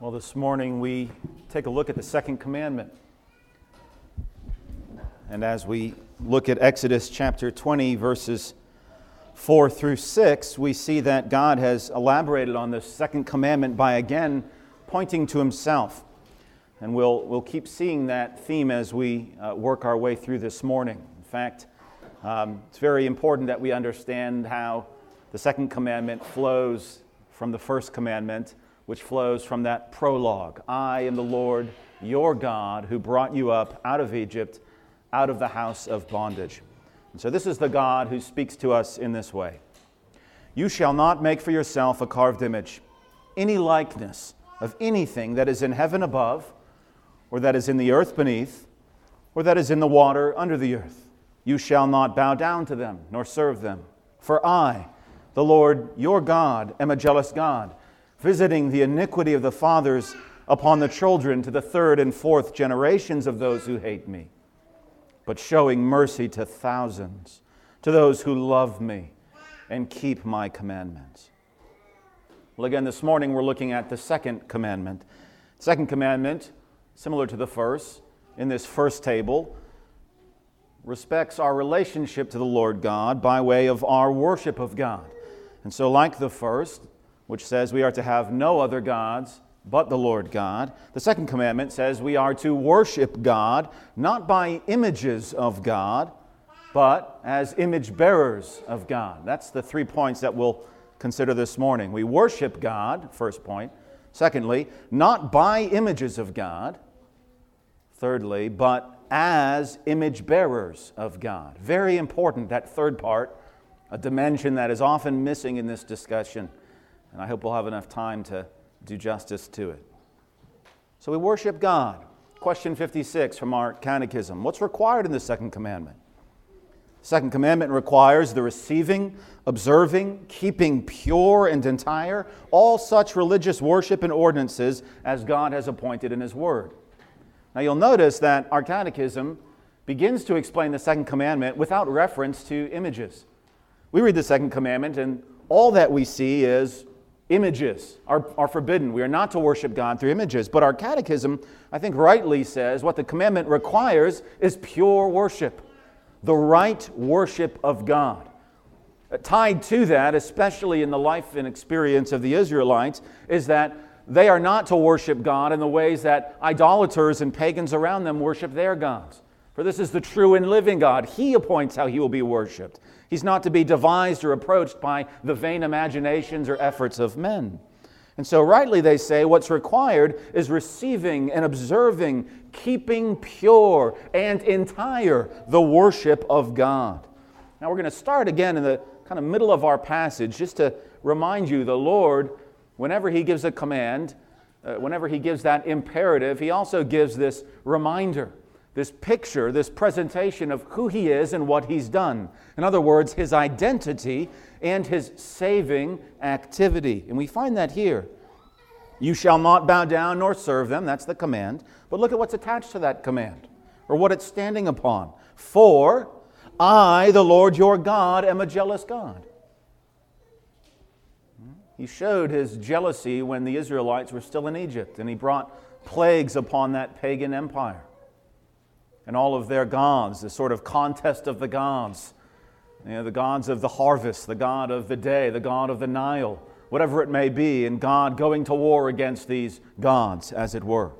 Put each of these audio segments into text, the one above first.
Well, this morning we take a look at the second commandment. And as we look at Exodus chapter 20, verses 4 through 6, we see that God has elaborated on the second commandment by again pointing to himself. And we'll, we'll keep seeing that theme as we uh, work our way through this morning. In fact, um, it's very important that we understand how the second commandment flows from the first commandment which flows from that prologue I am the Lord your God who brought you up out of Egypt, out of the house of bondage. And so, this is the God who speaks to us in this way You shall not make for yourself a carved image, any likeness of anything that is in heaven above, or that is in the earth beneath, or that is in the water under the earth. You shall not bow down to them, nor serve them. For I, the Lord your God, am a jealous God visiting the iniquity of the fathers upon the children to the third and fourth generations of those who hate me, but showing mercy to thousands, to those who love me and keep my commandments. Well, again, this morning we're looking at the second commandment. Second commandment, similar to the first, in this first table, respects our relationship to the Lord God by way of our worship of God. And so, like the first, which says we are to have no other gods but the Lord God. The second commandment says we are to worship God not by images of God, but as image bearers of God. That's the three points that we'll consider this morning. We worship God, first point. Secondly, not by images of God. Thirdly, but as image bearers of God. Very important, that third part, a dimension that is often missing in this discussion and I hope we'll have enough time to do justice to it. So we worship God. Question 56 from our catechism What's required in the second commandment? The second commandment requires the receiving, observing, keeping pure and entire all such religious worship and ordinances as God has appointed in His Word. Now you'll notice that our catechism begins to explain the second commandment without reference to images. We read the second commandment, and all that we see is images are, are forbidden. We are not to worship God through images. But our catechism, I think, rightly says what the commandment requires is pure worship, the right worship of God. Uh, tied to that, especially in the life and experience of the Israelites, is that they are not to worship God in the ways that idolaters and pagans around them worship their gods. For this is the true and living God. He appoints how he will be worshiped. He's not to be devised or approached by the vain imaginations or efforts of men. And so, rightly, they say what's required is receiving and observing, keeping pure and entire the worship of God. Now, we're going to start again in the kind of middle of our passage just to remind you the Lord, whenever He gives a command, uh, whenever He gives that imperative, He also gives this reminder this picture, this presentation of who he is and what he's done. In other words, his identity and his saving activity. And we find that here. You shall not bow down nor serve them. That's the command. But look at what's attached to that command or what it's standing upon. For I, the Lord your God, am a jealous God. He showed his jealousy when the Israelites were still in Egypt, and he brought plagues upon that pagan empire and all of their gods, the sort of contest of the gods. You know, the gods of the harvest, the god of the day, the god of the Nile, whatever it may be, and God going to war against these gods, as it were,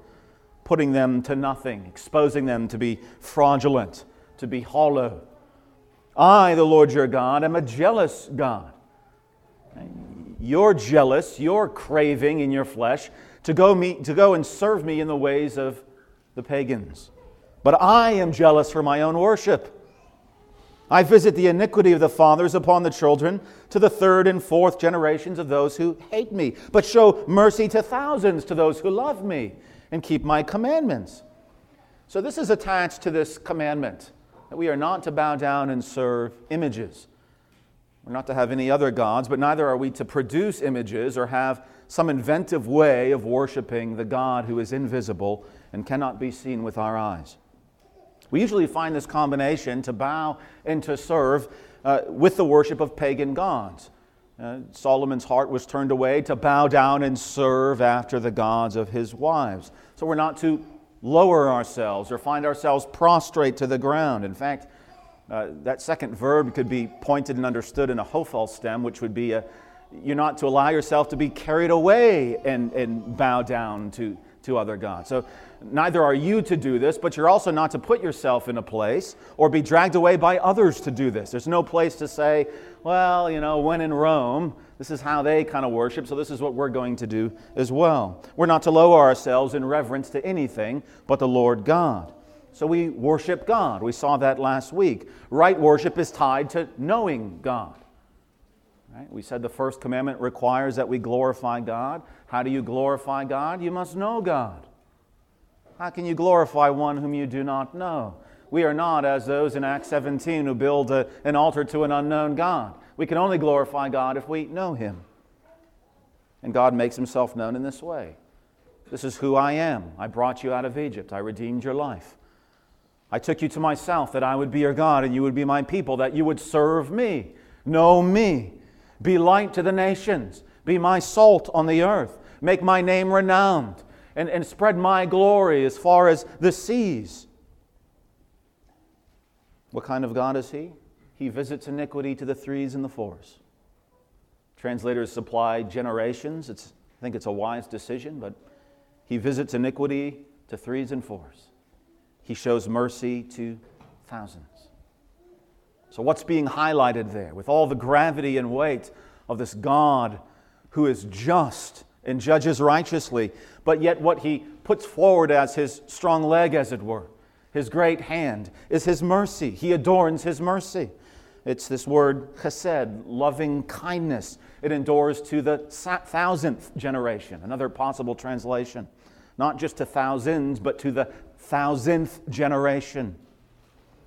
putting them to nothing, exposing them to be fraudulent, to be hollow. I, the Lord your God, am a jealous God. You're jealous, you're craving in your flesh to go, meet, to go and serve me in the ways of the pagans. But I am jealous for my own worship. I visit the iniquity of the fathers upon the children to the third and fourth generations of those who hate me, but show mercy to thousands to those who love me and keep my commandments. So, this is attached to this commandment that we are not to bow down and serve images. We're not to have any other gods, but neither are we to produce images or have some inventive way of worshiping the God who is invisible and cannot be seen with our eyes. We usually find this combination to bow and to serve uh, with the worship of pagan gods. Uh, Solomon's heart was turned away to bow down and serve after the gods of his wives. So we're not to lower ourselves or find ourselves prostrate to the ground. In fact, uh, that second verb could be pointed and understood in a hofal stem, which would be a, you're not to allow yourself to be carried away and, and bow down to, to other gods. So neither are you to do this, but you're also not to put yourself in a place or be dragged away by others to do this. There's no place to say, well, you know, when in Rome, this is how they kind of worship, so this is what we're going to do as well. We're not to lower ourselves in reverence to anything but the Lord God. So we worship God. We saw that last week. Right worship is tied to knowing God. Right? We said the first commandment requires that we glorify God. How do you glorify God? You must know God. How can you glorify one whom you do not know? We are not as those in Acts 17 who build a, an altar to an unknown God. We can only glorify God if we know Him. And God makes Himself known in this way. This is who I am. I brought you out of Egypt. I redeemed your life. I took you to myself that I would be your God and you would be my people, that you would serve me, know me, be light to the nations, be my salt on the earth, make my name renowned, and, and spread my glory as far as the seas. What kind of God is He? He visits iniquity to the threes and the fours. Translators supply generations. It's, I think it's a wise decision, but He visits iniquity to threes and fours. He shows mercy to thousands. So, what's being highlighted there with all the gravity and weight of this God who is just and judges righteously, but yet what he puts forward as his strong leg, as it were, his great hand, is his mercy. He adorns his mercy. It's this word chesed, loving kindness. It endures to the thousandth generation, another possible translation. Not just to thousands, but to the thousandth generation.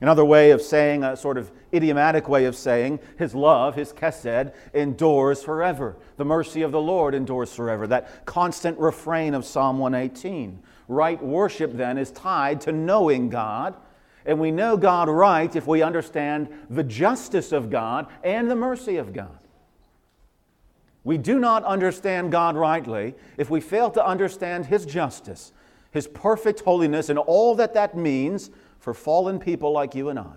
Another way of saying, a sort of idiomatic way of saying, his love, his chesed, endures forever. The mercy of the Lord endures forever. That constant refrain of Psalm 118. Right worship, then, is tied to knowing God. And we know God right if we understand the justice of God and the mercy of God. We do not understand God rightly if we fail to understand His justice his perfect holiness, and all that that means for fallen people like you and I.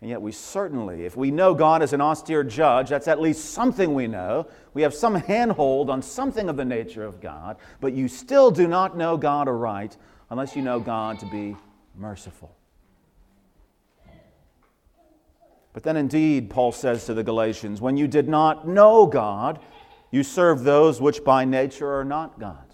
And yet, we certainly, if we know God as an austere judge, that's at least something we know. We have some handhold on something of the nature of God, but you still do not know God aright unless you know God to be merciful. But then, indeed, Paul says to the Galatians, when you did not know God, you served those which by nature are not God.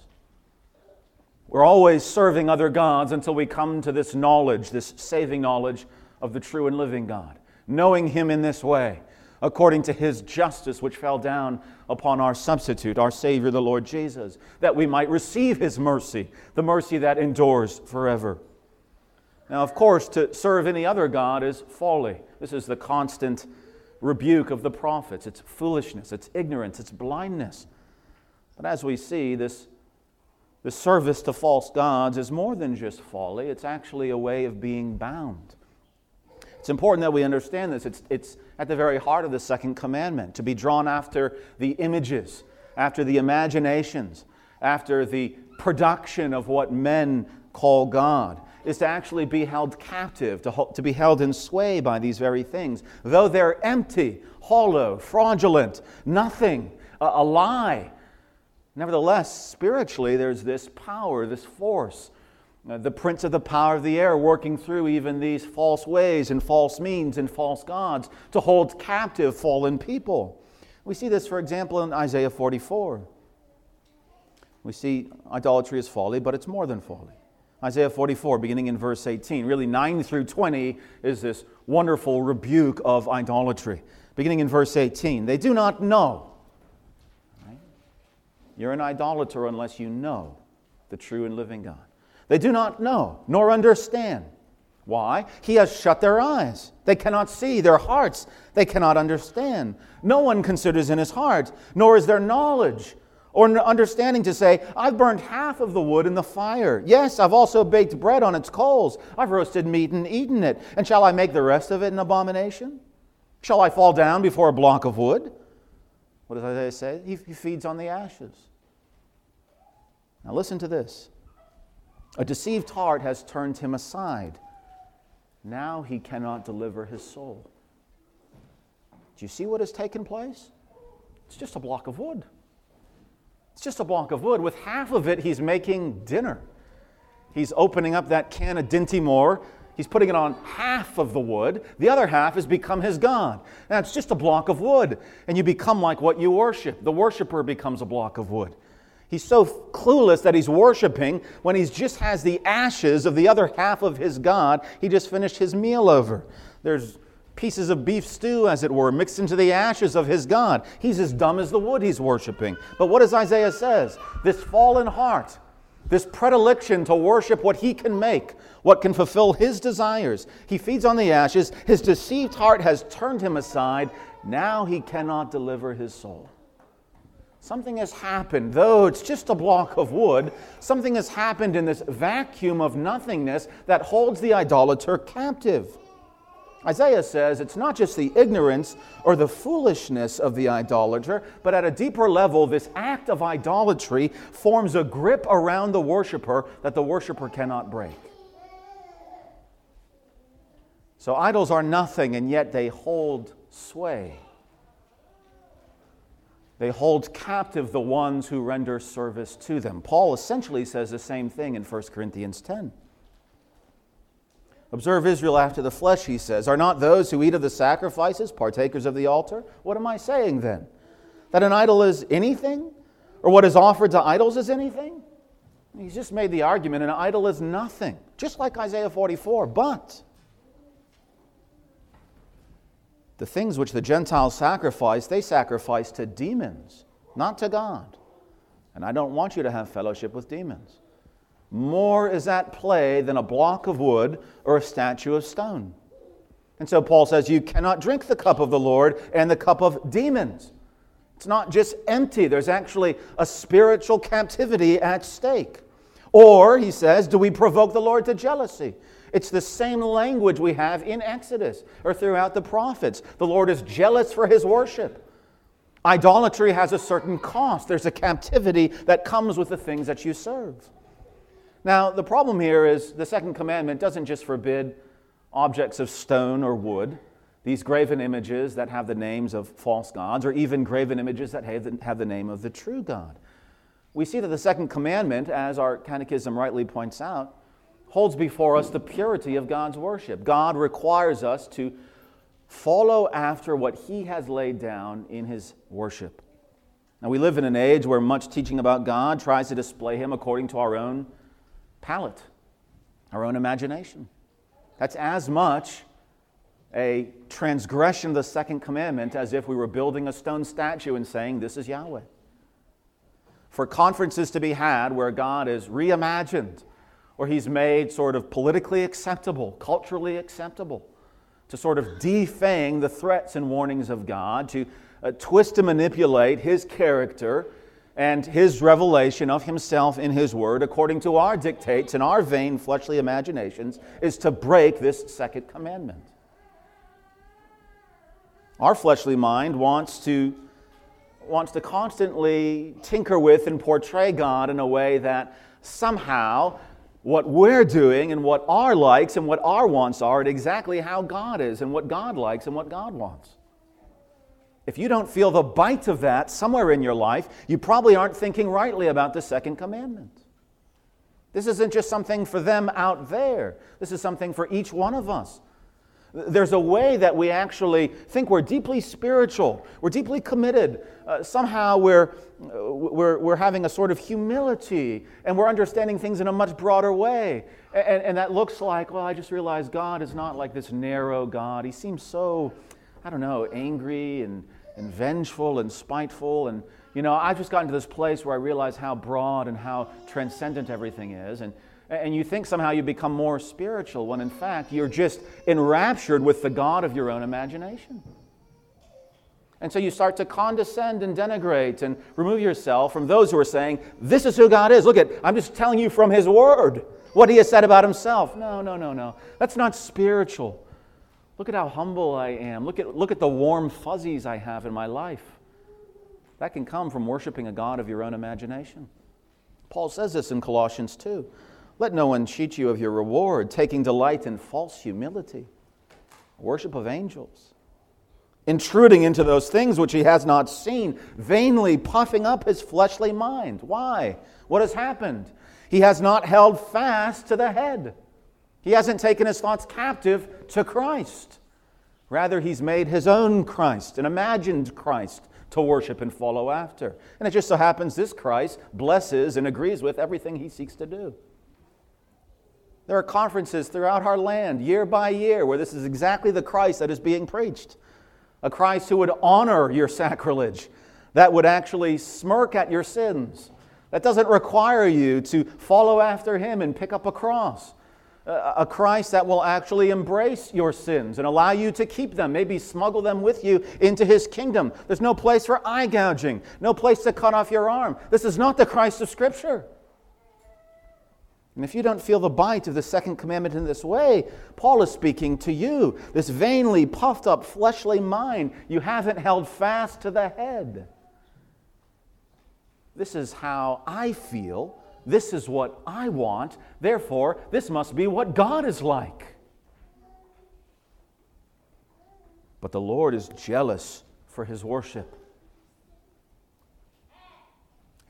We're always serving other gods until we come to this knowledge, this saving knowledge of the true and living God. Knowing Him in this way, according to His justice, which fell down upon our substitute, our Savior, the Lord Jesus, that we might receive His mercy, the mercy that endures forever. Now, of course, to serve any other God is folly. This is the constant rebuke of the prophets. It's foolishness, it's ignorance, it's blindness. But as we see, this the service to false gods is more than just folly, it's actually a way of being bound. It's important that we understand this. It's, it's at the very heart of the second commandment to be drawn after the images, after the imaginations, after the production of what men call God, is to actually be held captive, to, to be held in sway by these very things. Though they're empty, hollow, fraudulent, nothing, a, a lie, Nevertheless, spiritually, there's this power, this force, uh, the prince of the power of the air working through even these false ways and false means and false gods to hold captive fallen people. We see this, for example, in Isaiah 44. We see idolatry is folly, but it's more than folly. Isaiah 44, beginning in verse 18. Really, 9 through 20 is this wonderful rebuke of idolatry. Beginning in verse 18. They do not know you're an idolater unless you know the true and living God. They do not know nor understand. Why? He has shut their eyes. They cannot see, their hearts, they cannot understand. No one considers in his heart, nor is there knowledge or understanding to say, I've burned half of the wood in the fire. Yes, I've also baked bread on its coals. I've roasted meat and eaten it. And shall I make the rest of it an abomination? Shall I fall down before a block of wood? What does Isaiah say? He, feeds on the ashes. Now, listen to this. A deceived heart has turned him aside. Now he cannot deliver his soul. Do you see what has taken place? It's just a block of wood. It's just a block of wood. With half of it, he's making dinner. He's opening up that can of Dinty Moore. He's putting it on half of the wood. The other half has become his God. Now, it's just a block of wood, and you become like what you worship. The worshiper becomes a block of wood. He's so clueless that he's worshiping when he just has the ashes of the other half of his God he just finished his meal over. There's pieces of beef stew, as it were, mixed into the ashes of his God. He's as dumb as the wood he's worshiping. But what does Isaiah says? This fallen heart, this predilection to worship what he can make, what can fulfill his desires. He feeds on the ashes. His deceived heart has turned him aside. Now he cannot deliver his soul. Something has happened, though it's just a block of wood, something has happened in this vacuum of nothingness that holds the idolater captive. Isaiah says it's not just the ignorance or the foolishness of the idolater, but at a deeper level, this act of idolatry forms a grip around the worshiper that the worshiper cannot break. So idols are nothing, and yet they hold sway. They hold captive the ones who render service to them. Paul essentially says the same thing in 1 Corinthians 10. Observe Israel after the flesh, he says. Are not those who eat of the sacrifices partakers of the altar? What am I saying then? That an idol is anything? Or what is offered to idols is anything? He's just made the argument an idol is nothing, just like Isaiah 44. But The things which the Gentiles sacrifice, they sacrifice to demons, not to God. And I don't want you to have fellowship with demons. More is at play than a block of wood or a statue of stone. And so Paul says, You cannot drink the cup of the Lord and the cup of demons. It's not just empty, there's actually a spiritual captivity at stake. Or, he says, do we provoke the Lord to jealousy? It's the same language we have in Exodus or throughout the prophets. The Lord is jealous for his worship. Idolatry has a certain cost, there's a captivity that comes with the things that you serve. Now, the problem here is the second commandment doesn't just forbid objects of stone or wood, these graven images that have the names of false gods, or even graven images that have the name of the true God. We see that the second commandment, as our catechism rightly points out, holds before us the purity of God's worship. God requires us to follow after what He has laid down in His worship. Now, we live in an age where much teaching about God tries to display Him according to our own palate, our own imagination. That's as much a transgression of the second commandment as if we were building a stone statue and saying, This is Yahweh. For conferences to be had where God is reimagined or he's made sort of politically acceptable, culturally acceptable, to sort of defang the threats and warnings of God, to uh, twist and manipulate his character and his revelation of himself in his word according to our dictates and our vain fleshly imaginations, is to break this second commandment. Our fleshly mind wants to, wants to constantly tinker with and portray God in a way that somehow what we're doing and what our likes and what our wants are, and exactly how God is and what God likes and what God wants. If you don't feel the bite of that somewhere in your life, you probably aren't thinking rightly about the second commandment. This isn't just something for them out there, this is something for each one of us. There's a way that we actually think we're deeply spiritual, we're deeply committed. Uh, somehow we're, uh, we're, we're having a sort of humility and we're understanding things in a much broader way. And, and that looks like, well, I just realized God is not like this narrow God. He seems so, I don't know, angry and, and vengeful and spiteful. And, you know, I've just gotten to this place where I realize how broad and how transcendent everything is. And, and you think somehow you become more spiritual when in fact you're just enraptured with the God of your own imagination. And so you start to condescend and denigrate and remove yourself from those who are saying, This is who God is. Look at, I'm just telling you from His Word what He has said about Himself. No, no, no, no. That's not spiritual. Look at how humble I am. Look at, look at the warm fuzzies I have in my life. That can come from worshiping a God of your own imagination. Paul says this in Colossians 2. Let no one cheat you of your reward, taking delight in false humility, worship of angels, intruding into those things which he has not seen, vainly puffing up his fleshly mind. Why? What has happened? He has not held fast to the head. He hasn't taken his thoughts captive to Christ. Rather, he's made his own Christ, an imagined Christ, to worship and follow after. And it just so happens this Christ blesses and agrees with everything he seeks to do. There are conferences throughout our land, year by year, where this is exactly the Christ that is being preached. A Christ who would honor your sacrilege, that would actually smirk at your sins, that doesn't require you to follow after him and pick up a cross a Christ that will actually embrace your sins and allow you to keep them, maybe smuggle them with you into his kingdom. There's no place for eye gouging, no place to cut off your arm. This is not the Christ of Scripture. And if you don't feel the bite of the second commandment in this way, Paul is speaking to you. This vainly puffed up fleshly mind, you haven't held fast to the head. This is how I feel this is what I want, therefore, this must be what God is like. But the Lord is jealous for his worship.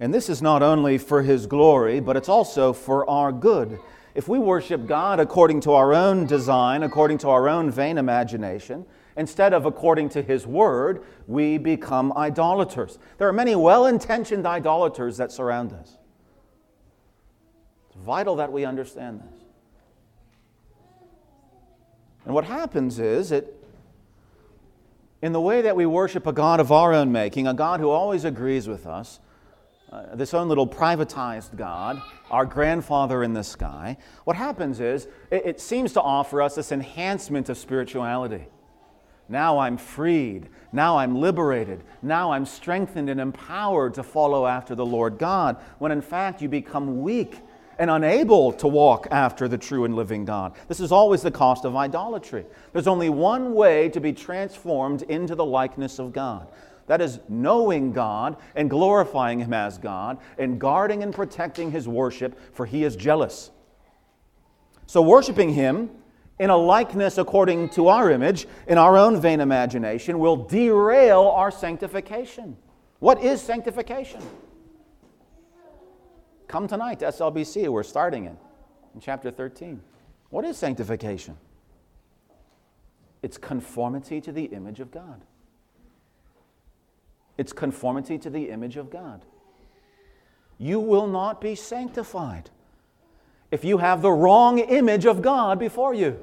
And this is not only for his glory, but it's also for our good. If we worship God according to our own design, according to our own vain imagination, instead of according to his word, we become idolaters. There are many well intentioned idolaters that surround us It's vital that we understand this. And what happens is it in the way that we worship a God of our own making, a God who always agrees with us, uh, this own little privatized God, our grandfather in the sky, what happens is it, it seems to offer us this enhancement of spirituality. Now I'm freed. Now I'm liberated. Now I'm strengthened and empowered to follow after the Lord God, when in fact you become weak and unable to walk after the true and living God. This is always the cost of idolatry. There's only one way to be transformed into the likeness of God. That is knowing God and glorifying Him as God and guarding and protecting His worship, for He is jealous. So, worshiping Him in a likeness according to our image, in our own vain imagination, will derail our sanctification. What is sanctification? Come tonight to SLBC. We're starting it in chapter 13. What is sanctification? It's conformity to the image of God. It's conformity to the image of God. You will not be sanctified if you have the wrong image of God before you.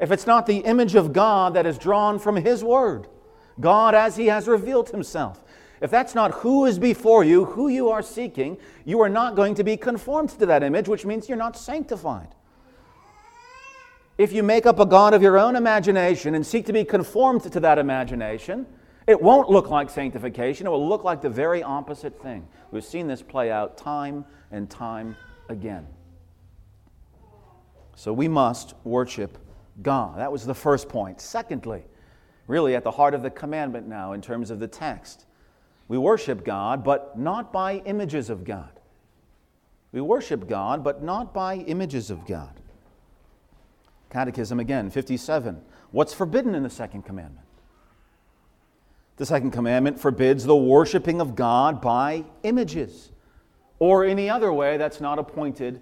If it's not the image of God that is drawn from His Word, God as He has revealed Himself. If that's not who is before you, who you are seeking, you are not going to be conformed to that image, which means you're not sanctified. If you make up a God of your own imagination and seek to be conformed to that imagination, it won't look like sanctification. It will look like the very opposite thing. We've seen this play out time and time again. So we must worship God. That was the first point. Secondly, really at the heart of the commandment now in terms of the text, we worship God, but not by images of God. We worship God, but not by images of God. Catechism again, 57. What's forbidden in the second commandment? The second commandment forbids the worshiping of God by images or any other way that's not appointed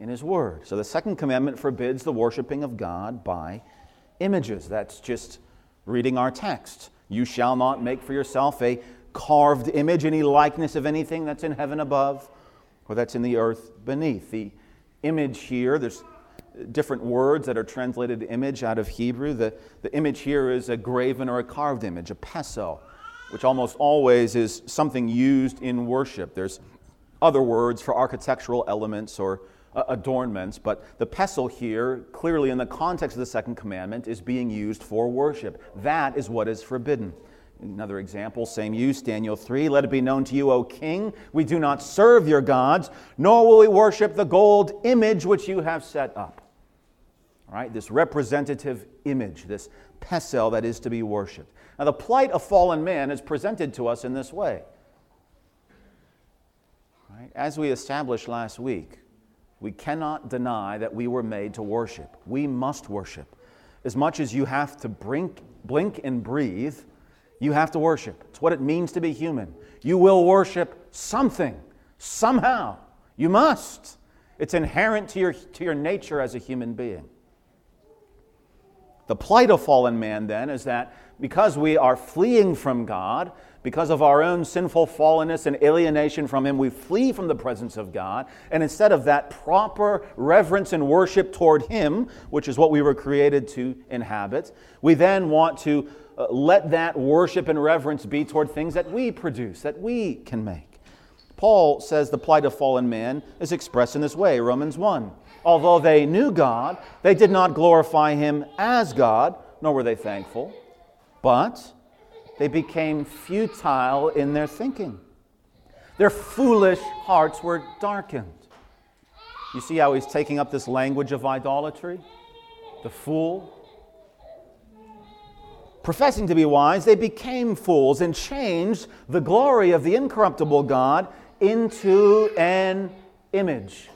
in His Word. So the second commandment forbids the worshiping of God by images. That's just reading our text. You shall not make for yourself a carved image, any likeness of anything that's in heaven above or that's in the earth beneath. The image here, there's different words that are translated image out of Hebrew. The, the image here is a graven or a carved image, a pesel, which almost always is something used in worship. There's other words for architectural elements or uh, adornments, but the pesel here, clearly in the context of the second commandment, is being used for worship. That is what is forbidden. Another example, same use, Daniel 3. Let it be known to you, O king, we do not serve your gods, nor will we worship the gold image which you have set up. Right, this representative image, this pesel, that is to be worshiped. Now, the plight of fallen man is presented to us in this way. Right? As we established last week, we cannot deny that we were made to worship. We must worship. As much as you have to blink, blink and breathe, you have to worship. It's what it means to be human. You will worship something, somehow. You must. It's inherent to your, to your nature as a human being. The plight of fallen man, then, is that because we are fleeing from God, because of our own sinful fallenness and alienation from Him, we flee from the presence of God. And instead of that proper reverence and worship toward Him, which is what we were created to inhabit, we then want to uh, let that worship and reverence be toward things that we produce, that we can make. Paul says the plight of fallen man is expressed in this way Romans 1. Although they knew God, they did not glorify him as God, nor were they thankful, but they became futile in their thinking. Their foolish hearts were darkened. You see how he's taking up this language of idolatry? The fool. Professing to be wise, they became fools and changed the glory of the incorruptible God into an image.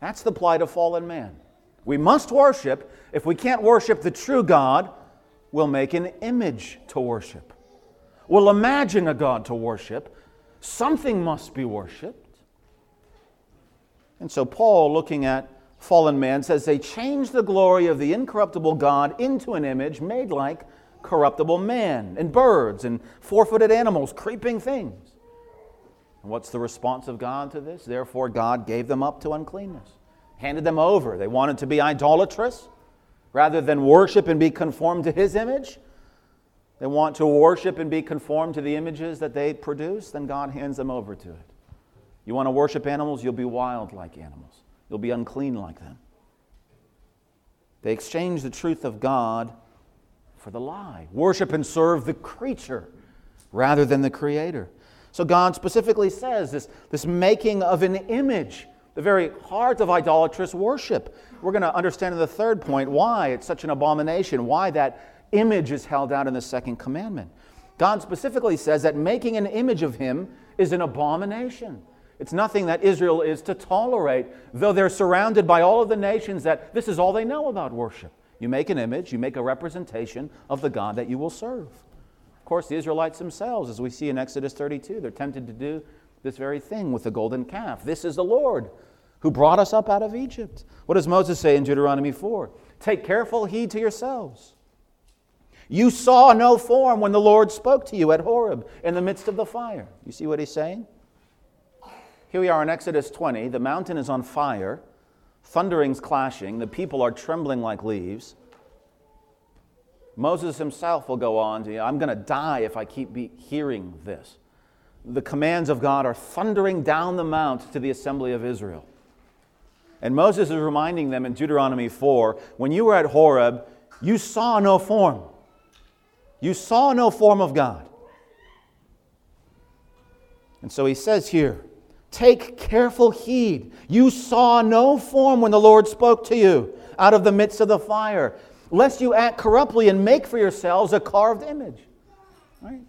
That's the plight of fallen man. We must worship. If we can't worship the true God, we'll make an image to worship. We'll imagine a God to worship. Something must be worshiped. And so, Paul, looking at fallen man, says they changed the glory of the incorruptible God into an image made like corruptible man and birds and four footed animals, creeping things. And what's the response of God to this? Therefore, God gave them up to uncleanness, handed them over. They wanted to be idolatrous rather than worship and be conformed to His image. They want to worship and be conformed to the images that they produce, then God hands them over to it. You want to worship animals, you'll be wild like animals, you'll be unclean like them. They exchange the truth of God for the lie. Worship and serve the creature rather than the Creator. So God specifically says this, this making of an image, the very heart of idolatrous worship. We're going to understand in the third point why it's such an abomination, why that image is held out in the second commandment. God specifically says that making an image of him is an abomination. It's nothing that Israel is to tolerate, though they're surrounded by all of the nations that this is all they know about worship. You make an image, you make a representation of the God that you will serve course, the Israelites themselves, as we see in Exodus 32, they're tempted to do this very thing with the golden calf. This is the Lord who brought us up out of Egypt. What does Moses say in Deuteronomy 4? Take careful heed to yourselves. You saw no form when the Lord spoke to you at Horeb in the midst of the fire. You see what he's saying? Here we are in Exodus 20. The mountain is on fire, thunderings clashing, the people are trembling like leaves. Moses himself will go on to, I'm going to die if I keep hearing this. The commands of God are thundering down the mount to the assembly of Israel. And Moses is reminding them in Deuteronomy 4 when you were at Horeb, you saw no form. You saw no form of God. And so he says here, Take careful heed. You saw no form when the Lord spoke to you out of the midst of the fire lest you act corruptly and make for yourselves a carved image. Right?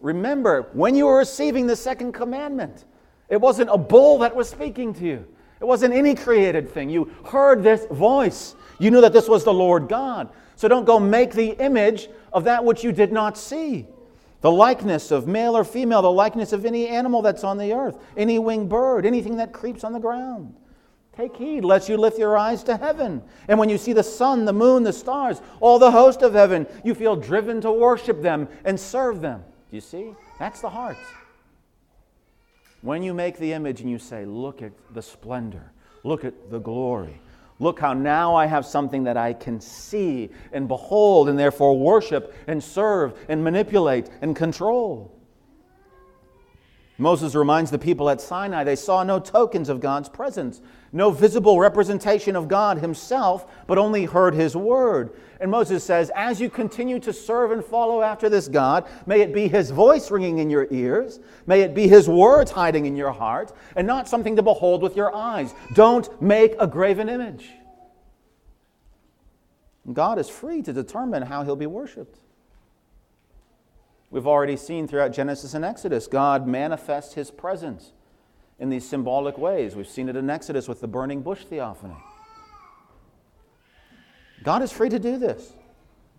Remember, when you were receiving the second commandment, it wasn't a bull that was speaking to you. It wasn't any created thing. You heard this voice. You knew that this was the Lord God. So don't go make the image of that which you did not see. The likeness of male or female, the likeness of any animal that's on the earth, any winged bird, anything that creeps on the ground. Take heed lest you lift your eyes to heaven. And when you see the sun, the moon, the stars, all the host of heaven, you feel driven to worship them and serve them. Do you see? That's the heart. When you make the image and you say, Look at the splendor, look at the glory, look how now I have something that I can see and behold, and therefore worship and serve and manipulate and control. Moses reminds the people at Sinai they saw no tokens of God's presence, no visible representation of God himself, but only heard his word. And Moses says, As you continue to serve and follow after this God, may it be his voice ringing in your ears, may it be his words hiding in your heart, and not something to behold with your eyes. Don't make a graven image. God is free to determine how he'll be worshiped. We've already seen throughout Genesis and Exodus, God manifests his presence in these symbolic ways. We've seen it in Exodus with the burning bush theophany. God is free to do this.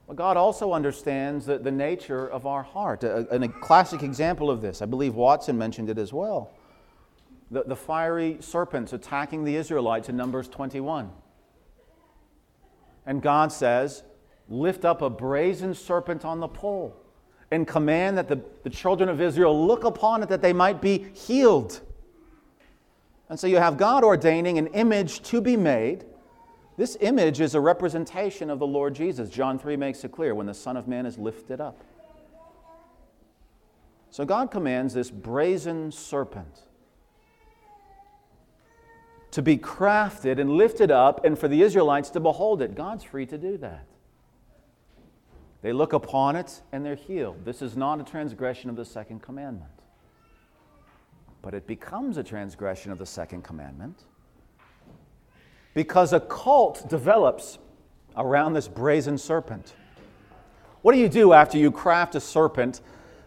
But God also understands the, the nature of our heart. A, a, a classic example of this, I believe Watson mentioned it as well. The, the fiery serpents attacking the Israelites in Numbers 21. And God says, Lift up a brazen serpent on the pole and command that the, the children of Israel look upon it that they might be healed. And so you have God ordaining an image to be made. This image is a representation of the Lord Jesus. John 3 makes it clear when the Son of Man is lifted up. So God commands this brazen serpent to be crafted and lifted up and for the Israelites to behold it. God's free to do that. They look upon it and they're healed. This is not a transgression of the second commandment. But it becomes a transgression of the second commandment because a cult develops around this brazen serpent. What do you do after you craft a serpent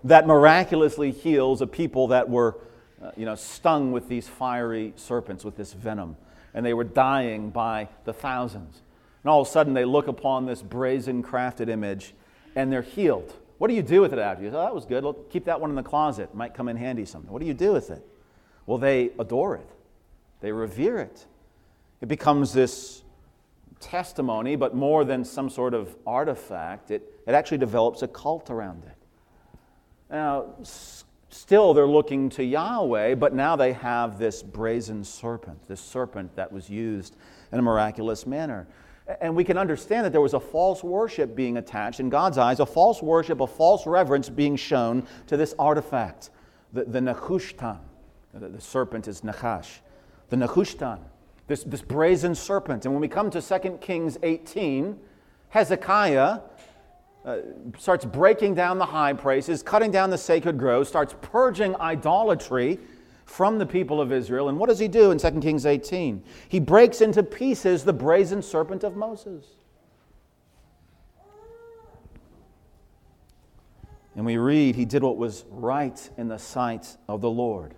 that miraculously heals a people that were uh, you know, stung with these fiery serpents, with this venom, and they were dying by the thousands? And all of a sudden they look upon this brazen crafted image and they're healed. What do you do with it after? You say, oh, that was good. Well, keep that one in the closet. It might come in handy someday. What do you do with it? Well, they adore it, they revere it. It becomes this testimony, but more than some sort of artifact, it, it actually develops a cult around it. Now, s- still they're looking to Yahweh, but now they have this brazen serpent, this serpent that was used in a miraculous manner. And we can understand that there was a false worship being attached in God's eyes, a false worship, a false reverence being shown to this artifact, the, the Nehushtan. The, the serpent is Nachash. The Nehushtan, this, this brazen serpent. And when we come to 2 Kings 18, Hezekiah uh, starts breaking down the high places, cutting down the sacred groves, starts purging idolatry from the people of Israel. And what does he do in 2 Kings 18? He breaks into pieces the brazen serpent of Moses. And we read, he did what was right in the sight of the Lord.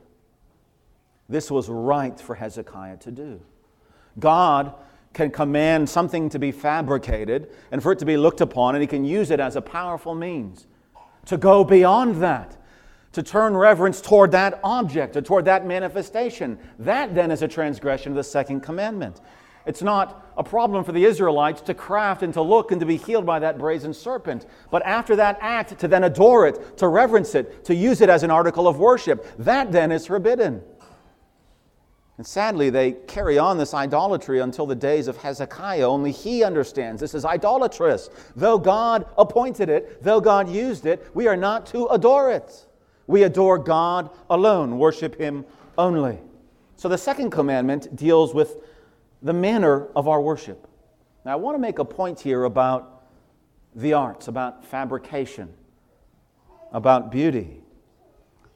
This was right for Hezekiah to do. God can command something to be fabricated and for it to be looked upon, and he can use it as a powerful means to go beyond that to turn reverence toward that object or toward that manifestation. That then is a transgression of the second commandment. It's not a problem for the Israelites to craft and to look and to be healed by that brazen serpent. But after that act, to then adore it, to reverence it, to use it as an article of worship, that then is forbidden. And sadly, they carry on this idolatry until the days of Hezekiah. Only he understands this is idolatrous. Though God appointed it, though God used it, we are not to adore it. We adore God alone, worship Him only. So the second commandment deals with the manner of our worship. Now, I want to make a point here about the arts, about fabrication, about beauty.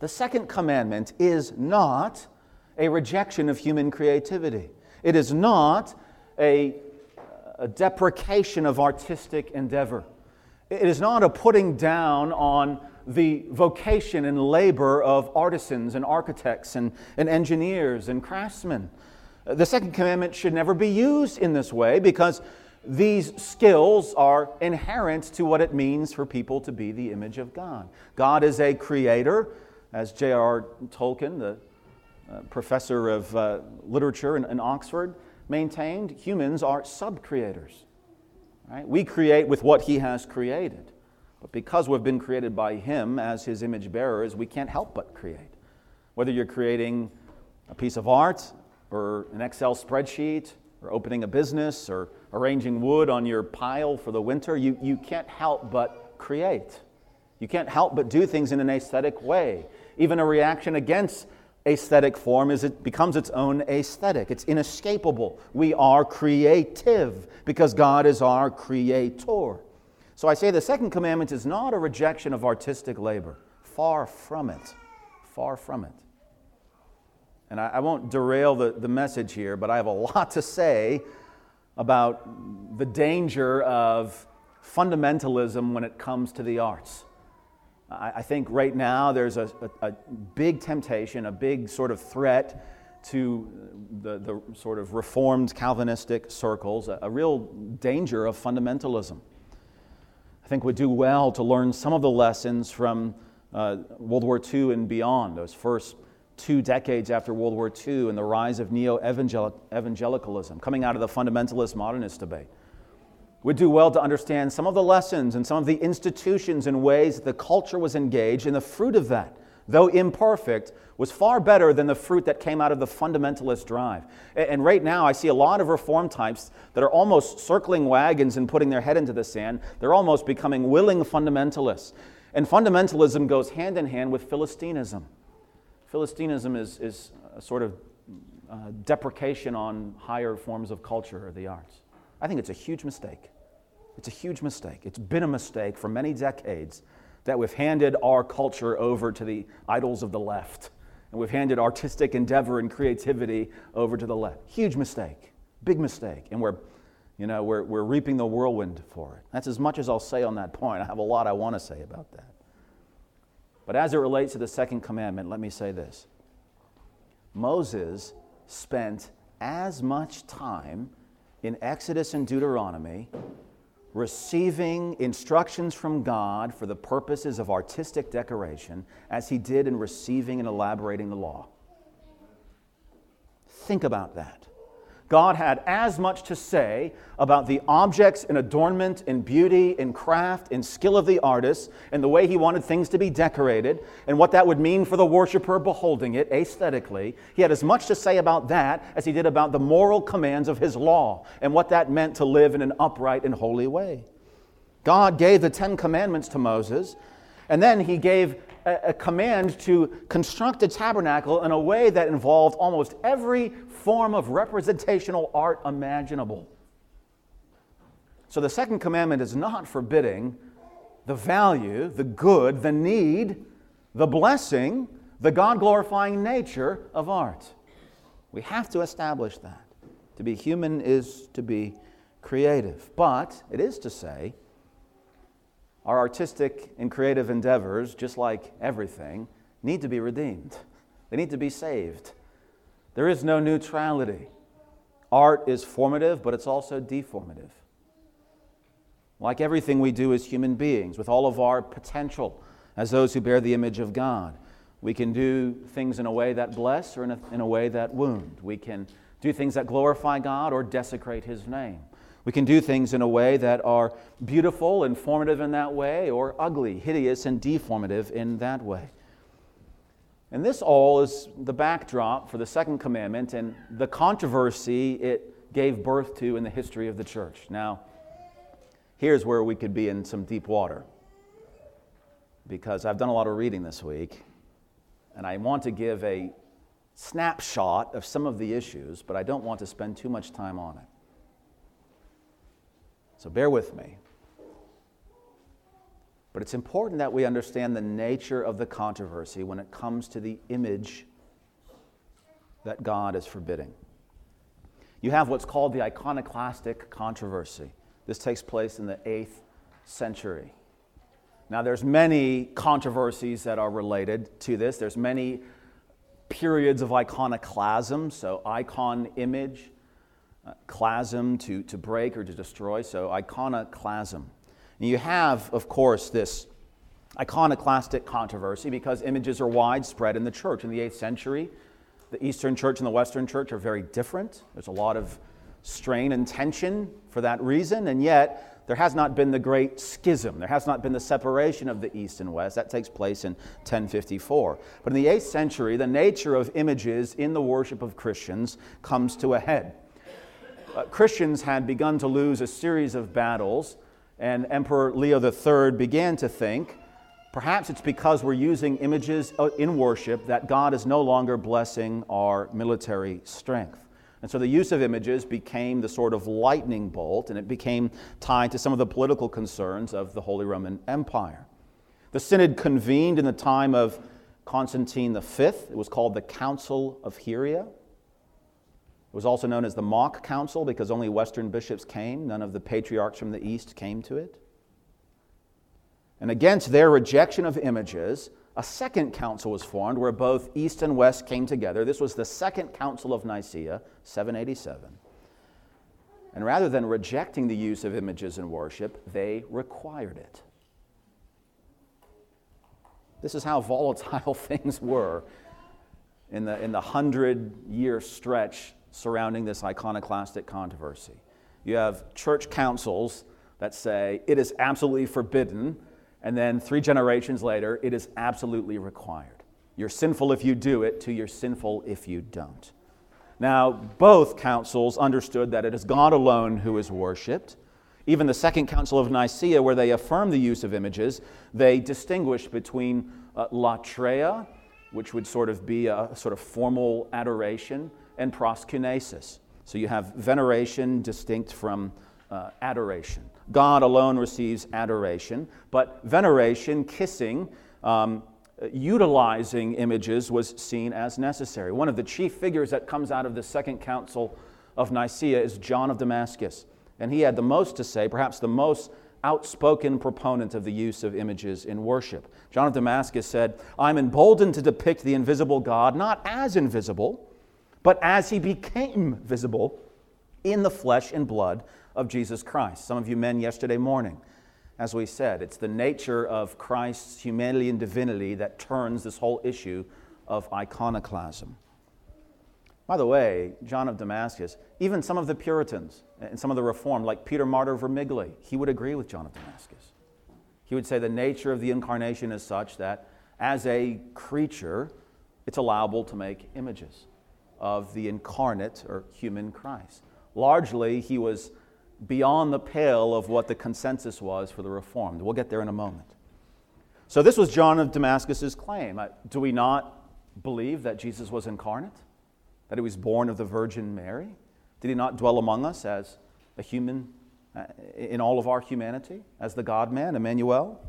The second commandment is not a rejection of human creativity, it is not a, a deprecation of artistic endeavor, it is not a putting down on the vocation and labor of artisans and architects and, and engineers and craftsmen. The second commandment should never be used in this way because these skills are inherent to what it means for people to be the image of God. God is a creator, as J.R. Tolkien, the uh, professor of uh, literature in, in, Oxford, maintained. Humans are sub creators. Right? We create with what he has created. But because we've been created by Him as His image bearers, we can't help but create. Whether you're creating a piece of art, or an Excel spreadsheet, or opening a business, or arranging wood on your pile for the winter, you, you can't help but create. You can't help but do things in an aesthetic way. Even a reaction against aesthetic form is it becomes its own aesthetic. It's inescapable. We are creative because God is our creator. So I say the second commandment is not a rejection of artistic labor. Far from it. Far from it. And I, I won't derail the, the message here, but I have a lot to say about the danger of fundamentalism when it comes to the arts. I, I think right now there's a, a, a, big temptation, a big sort of threat to the, the sort of reformed Calvinistic circles, a, a real danger of fundamentalism. I think would do well to learn some of the lessons from uh, World War II and beyond, those first two decades after World War II and the rise of neo evangelicalism coming out of the fundamentalist modernist debate. We'd do well to understand some of the lessons and some of the institutions and ways that the culture was engaged, and the fruit of that, though imperfect, was far better than the fruit that came out of the fundamentalist drive. And right now, I see a lot of reform types that are almost circling wagons and putting their head into the sand. They're almost becoming willing fundamentalists. And fundamentalism goes hand in hand with Philistinism. Philistinism is, is a sort of uh, deprecation on higher forms of culture or the arts. I think it's a huge mistake. It's a huge mistake. It's been a mistake for many decades that we've handed our culture over to the idols of the left. And we've handed artistic endeavor and creativity over to the left. Huge mistake. Big mistake. And we're, you know, we're, we're reaping the whirlwind for it. That's as much as I'll say on that point. I have a lot I want to say about that. But as it relates to the second commandment, let me say this Moses spent as much time in Exodus and Deuteronomy receiving instructions from God for the purposes of artistic decoration as he did in receiving and elaborating the law. Think about that. God had as much to say about the objects and adornment and beauty and craft and skill of the artist and the way he wanted things to be decorated and what that would mean for the worshiper beholding it aesthetically. He had as much to say about that as he did about the moral commands of his law and what that meant to live in an upright and holy way. God gave the Ten Commandments to Moses, and then he gave a, command to construct a tabernacle in a way that involved almost every form of representational art imaginable. So the second commandment is not forbidding the value, the good, the need, the blessing, the God glorifying nature of art. We have to establish that. To be human is to be creative. But it is to say, our artistic and creative endeavors, just like everything, need to be redeemed. They need to be saved. There is no neutrality. Art is formative, but it's also deformative. Like everything we do as human beings, with all of our potential as those who bear the image of God, we can do things in a way that bless or in a, in a way that wound. We can do things that glorify God or desecrate His name. We can do things in a way that are beautiful and formative in that way, or ugly, hideous, and deformative in that way. And this all is the backdrop for the second commandment and the controversy it gave birth to in the history of the church. Now, here's where we could be in some deep water because I've done a lot of reading this week and I want to give a snapshot of some of the issues, but I don't want to spend too much time on it. So bear with me. But it's important that we understand the nature of the controversy when it comes to the image that God is forbidding. You have what's called the iconoclastic controversy. This takes place in the 8th century. Now there's many controversies that are related to this. There's many periods of iconoclasm, so icon image, uh, to, to break or to destroy, so iconoclasm. And you have, of course, this iconoclastic controversy because images are widespread in the church. In the 8th century, the Eastern church and the Western church are very different. There's a lot of strain and tension for that reason, and yet there has not been the great schism. There has not been the separation of the East and West. That takes place in 1054. But in the 8th century, the nature of images in the worship of Christians comes to a head uh, Christians had begun to lose a series of battles, and Emperor Leo III began to think perhaps it's because we're using images uh, in worship that God is no longer blessing our military strength. And so the use of images became the sort of lightning bolt, and it became tied to some of the political concerns of the Holy Roman Empire. The synod convened in the time of Constantine V. It was called the Council of Hieria. It was also known as the Mock Council because only Western bishops came, none of the patriarchs from the East came to it. And against their rejection of images, a second council was formed where both East and West came together. This was the Second Council of Nicaea, 787. And rather than rejecting the use of images in worship, they required it. This is how volatile things were in the, in the hundred year stretch surrounding this iconoclastic controversy. You have church councils that say it is absolutely forbidden, and then three generations later, it is absolutely required. You're sinful if you do it, to you're sinful if you don't. Now, both councils understood that it is God alone who is worshiped. Even the Second Council of Nicaea, where they affirm the use of images, they distinguish between uh, latreia, which would sort of be a sort of formal adoration, and proskunesis. So you have veneration distinct from uh, adoration. God alone receives adoration, but veneration, kissing, um, utilizing images was seen as necessary. One of the chief figures that comes out of the Second Council of Nicaea is John of Damascus, and he had the most to say, perhaps the most outspoken proponent of the use of images in worship. John of Damascus said, I'm emboldened to depict the invisible God not as invisible, but as he became visible in the flesh and blood of Jesus Christ. Some of you men yesterday morning, as we said, it's the nature of Christ's humanity and divinity that turns this whole issue of iconoclasm. By the way, John of Damascus, even some of the Puritans and some of the Reformed, like Peter Martyr Vermigli, he would agree with John of Damascus. He would say the nature of the incarnation is such that as a creature, it's allowable to make images of the incarnate or human Christ. Largely, he was beyond the pale of what the consensus was for the Reformed. We'll get there in a moment. So, this was John of Damascus's claim. Do we not believe that Jesus was incarnate? That he was born of the Virgin Mary? Did he not dwell among us as a human uh, in all of our humanity, as the God man, Emmanuel?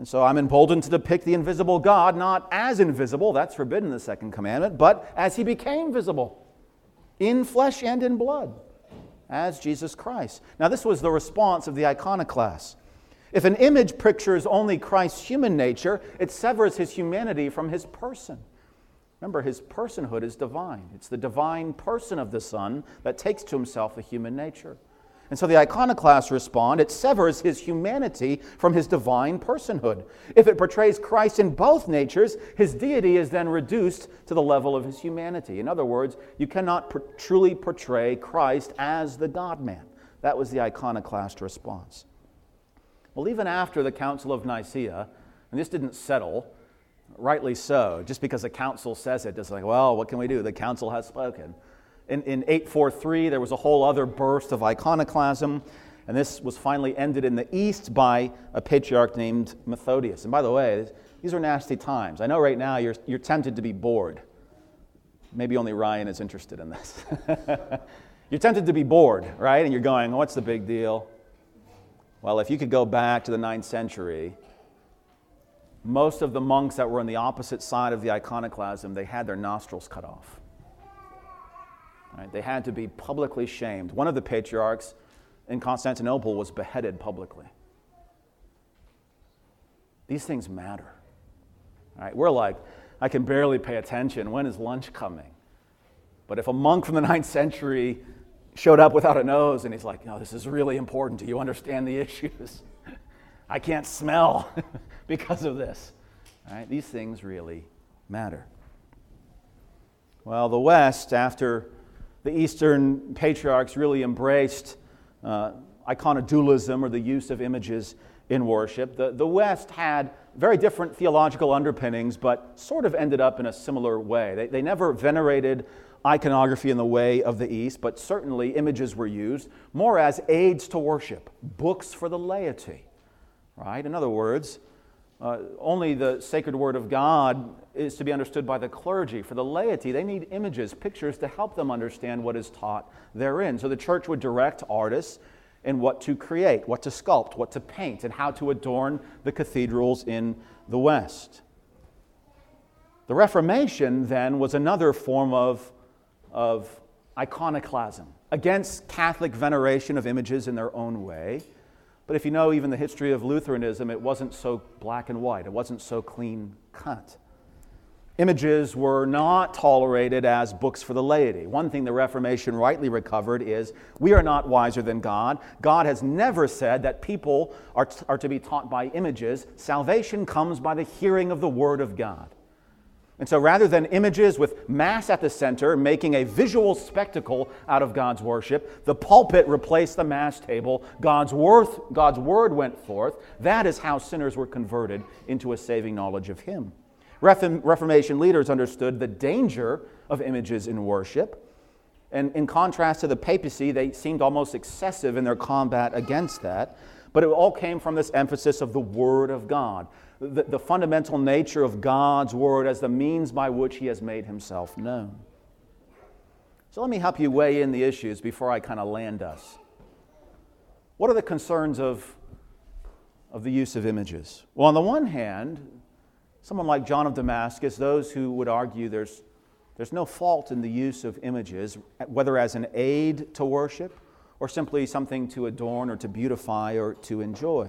And so I'm emboldened to depict the invisible God not as invisible, that's forbidden in the second commandment, but as he became visible in flesh and in blood as Jesus Christ. Now, this was the response of the iconoclasts. If an image pictures only Christ's human nature, it severs his humanity from his person. Remember, his personhood is divine. It's the divine person of the Son that takes to himself a human nature. And so the iconoclasts respond it severs his humanity from his divine personhood. If it portrays Christ in both natures, his deity is then reduced to the level of his humanity. In other words, you cannot truly portray Christ as the God man. That was the iconoclast response. Well, even after the Council of Nicaea, and this didn't settle, rightly so, just because the council says it, it's like, well, what can we do? The council has spoken. In, in 843, there was a whole other burst of iconoclasm, and this was finally ended in the East by a patriarch named Methodius. And by the way, these are nasty times. I know right now you're, you're tempted to be bored. Maybe only Ryan is interested in this. you're tempted to be bored, right? And you're going, what's the big deal? Well, if you could go back to the ninth century, most of the monks that were on the opposite side of the iconoclasm, they had their nostrils cut off. Right? They had to be publicly shamed. One of the patriarchs in Constantinople was beheaded publicly. These things matter. Right? We're like, I can barely pay attention. When is lunch coming? But if a monk from the ninth century showed up without a nose and he's like, no, this is really important. Do you understand the issues? I can't smell because of this. Right? These things really matter. Well, the West, after the Eastern patriarchs really embraced uh, iconodulism or the use of images in worship. The, the West had very different theological underpinnings, but sort of ended up in a similar way. They, they never venerated iconography in the way of the East, but certainly images were used more as aids to worship, books for the laity, right? In other words, uh, only the sacred word of God is to be understood by the clergy. For the laity, they need images, pictures to help them understand what is taught therein. So the church would direct artists in what to create, what to sculpt, what to paint, and how to adorn the cathedrals in the West. The Reformation then was another form of, of iconoclasm, against Catholic veneration of images in their own way. But if you know even the history of Lutheranism, it wasn't so black and white, it wasn't so clean cut. Images were not tolerated as books for the laity. One thing the Reformation rightly recovered is we are not wiser than God. God has never said that people are, t- are to be taught by images. Salvation comes by the hearing of the Word of God. And so rather than images with Mass at the center making a visual spectacle out of God's worship, the pulpit replaced the Mass table. God's, worth, God's Word went forth. That is how sinners were converted into a saving knowledge of Him. Reformation leaders understood the danger of images in worship. And in contrast to the papacy, they seemed almost excessive in their combat against that. But it all came from this emphasis of the Word of God, the, the fundamental nature of God's Word as the means by which He has made Himself known. So let me help you weigh in the issues before I kind of land us. What are the concerns of, of the use of images? Well, on the one hand, Someone like John of Damascus, those who would argue there's, there's no fault in the use of images, whether as an aid to worship or simply something to adorn or to beautify or to enjoy.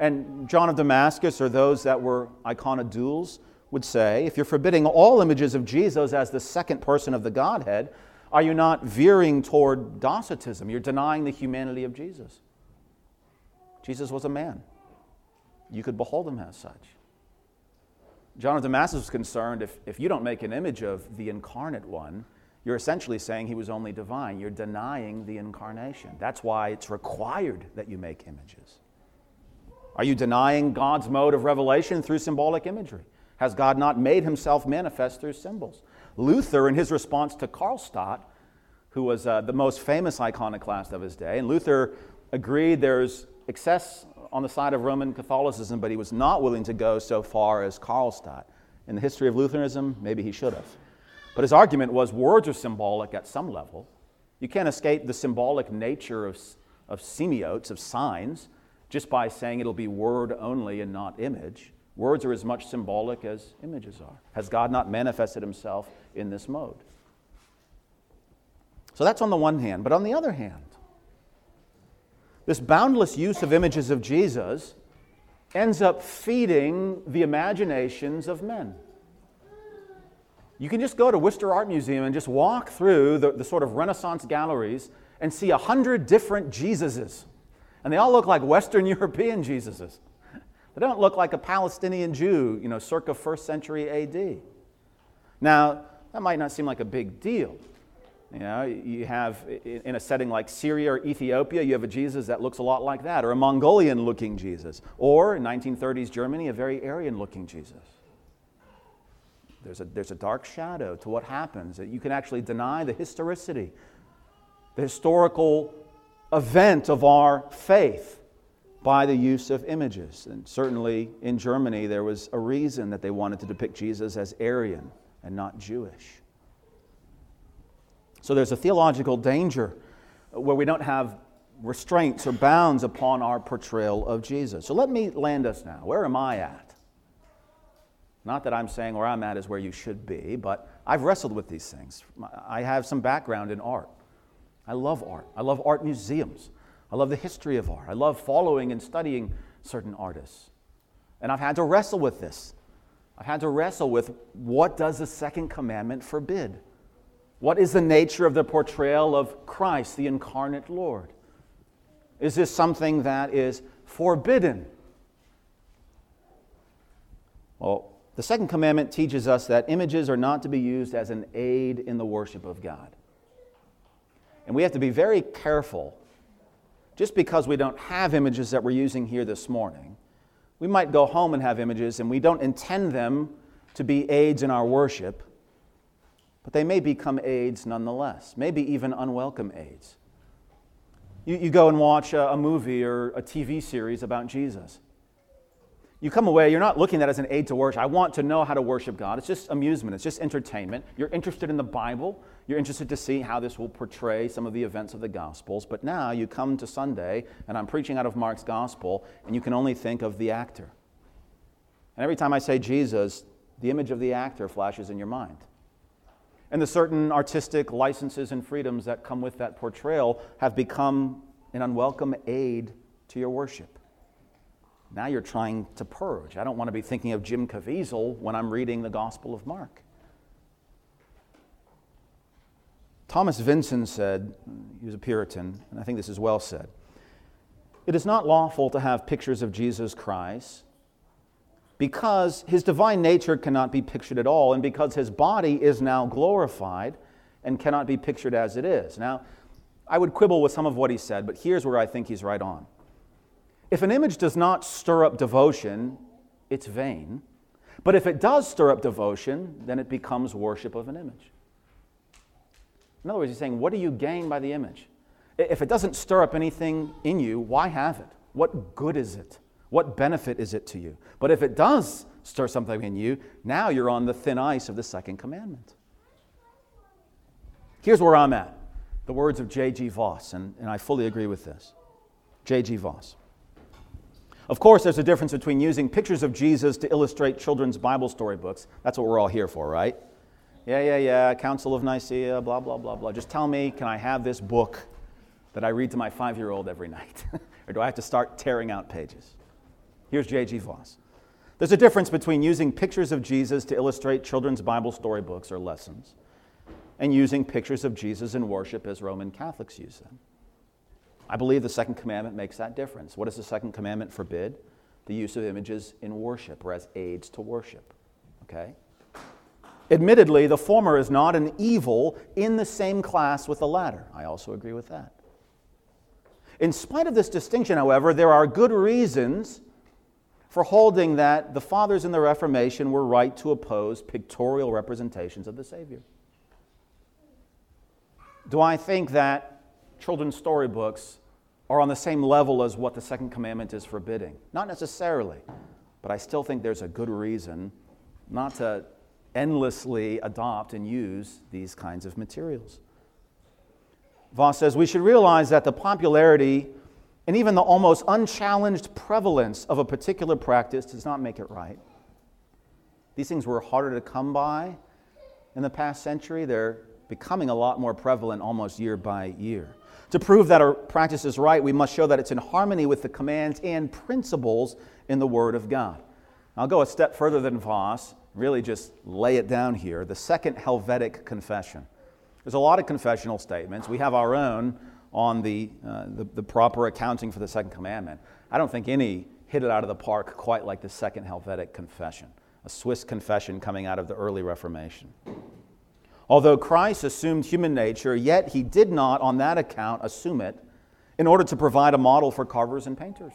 And John of Damascus, or those that were iconodules, would say if you're forbidding all images of Jesus as the second person of the Godhead, are you not veering toward Docetism? You're denying the humanity of Jesus. Jesus was a man. You could behold him as such. John of Damascus was concerned if, if you don't make an image of the incarnate one, you're essentially saying he was only divine. You're denying the incarnation. That's why it's required that you make images. Are you denying God's mode of revelation through symbolic imagery? Has God not made himself manifest through symbols? Luther, in his response to Karlstadt, who was uh, the most famous iconoclast of his day, and Luther agreed there's excess on the side of Roman Catholicism, but he was not willing to go so far as Karlstadt. In the history of Lutheranism, maybe he should have. But his argument was words are symbolic at some level. You can't escape the symbolic nature of, of semiotes, of signs, just by saying it'll be word only and not image. Words are as much symbolic as images are. Has God not manifested himself in this mode? So that's on the one hand. But on the other hand, this boundless use of images of Jesus ends up feeding the imaginations of men. You can just go to Worcester Art Museum and just walk through the, the sort of Renaissance galleries and see a hundred different Jesuses. And they all look like Western European Jesuses. They don't look like a Palestinian Jew, you know, circa first century AD. Now, that might not seem like a big deal. You know, you have in a setting like Syria or Ethiopia, you have a Jesus that looks a lot like that, or a Mongolian looking Jesus, or in 1930s Germany, a very Aryan looking Jesus. There's a, there's a dark shadow to what happens that you can actually deny the historicity, the historical event of our faith by the use of images. And certainly in Germany, there was a reason that they wanted to depict Jesus as Aryan and not Jewish. So there's a theological danger where we don't have restraints or bounds upon our portrayal of Jesus. So let me land us now. Where am I at? Not that I'm saying where I'm at is where you should be, but I've wrestled with these things. I have some background in art. I love art. I love art museums. I love the history of art. I love following and studying certain artists. And I've had to wrestle with this. I've had to wrestle with what does the second commandment forbid? What is the nature of the portrayal of Christ, the incarnate Lord? Is this something that is forbidden? Well, the second commandment teaches us that images are not to be used as an aid in the worship of God. And we have to be very careful. Just because we don't have images that we're using here this morning, we might go home and have images and we don't intend them to be aids in our worship but they may become aids nonetheless, maybe even unwelcome aids. You, you go and watch a, a movie or a TV series about Jesus. You come away, you're not looking at it as an aid to worship. I want to know how to worship God. It's just amusement, it's just entertainment. You're interested in the Bible, you're interested to see how this will portray some of the events of the Gospels. But now you come to Sunday, and I'm preaching out of Mark's Gospel, and you can only think of the actor. And every time I say Jesus, the image of the actor flashes in your mind. And the certain artistic licenses and freedoms that come with that portrayal have become an unwelcome aid to your worship. Now you're trying to purge. I don't want to be thinking of Jim Caviezel when I'm reading the Gospel of Mark. Thomas Vincent said, he was a Puritan, and I think this is well said. It is not lawful to have pictures of Jesus Christ because his divine nature cannot be pictured at all, and because his body is now glorified and cannot be pictured as it is. Now, I would quibble with some of what he said, but here's where I think he's right on. If an image does not stir up devotion, it's vain. But if it does stir up devotion, then it becomes worship of an image. In other words, he's saying, what do you gain by the image? If it doesn't stir up anything in you, why have it? What good is it? What benefit is it to you? But if it does stir something in you, now you're on the thin ice of the second commandment. Here's where I'm at the words of J.G. Vos, and, and I fully agree with this. J.G. Vos. Of course, there's a difference between using pictures of Jesus to illustrate children's Bible storybooks. That's what we're all here for, right? Yeah, yeah, yeah, Council of Nicaea, blah, blah, blah, blah. Just tell me, can I have this book that I read to my five year old every night? or do I have to start tearing out pages? Here's J.G. Vos. There's a difference between using pictures of Jesus to illustrate children's Bible storybooks or lessons and using pictures of Jesus in worship as Roman Catholics use them. I believe the second commandment makes that difference. What does the second commandment forbid? The use of images in worship or as aids to worship. Okay? Admittedly, the former is not an evil in the same class with the latter. I also agree with that. In spite of this distinction, however, there are good reasons for holding that the fathers in the Reformation were right to oppose pictorial representations of the Savior. Do I think that children's storybooks are on the same level as what the second commandment is forbidding. Not necessarily, but I still think there's a good reason not to endlessly adopt and use these kinds of materials. Vos says we should realize that the popularity and even the almost unchallenged prevalence of a particular practice does not make it right. These things were harder to come by in the past century. They're becoming a lot more prevalent almost year by year. To prove that our practice is right, we must show that it's in harmony with the commands and principles in the Word of God. I'll go a step further than Vos, really just lay it down here. The Second Helvetic Confession. There's a lot of confessional statements. We have our own on the, uh, the, the proper accounting for the Second Commandment. I don't think any hit it out of the park quite like the Second Helvetic Confession, a Swiss confession coming out of the early Reformation. Although Christ assumed human nature, yet he did not, on that account, assume it in order to provide a model for carvers and painters.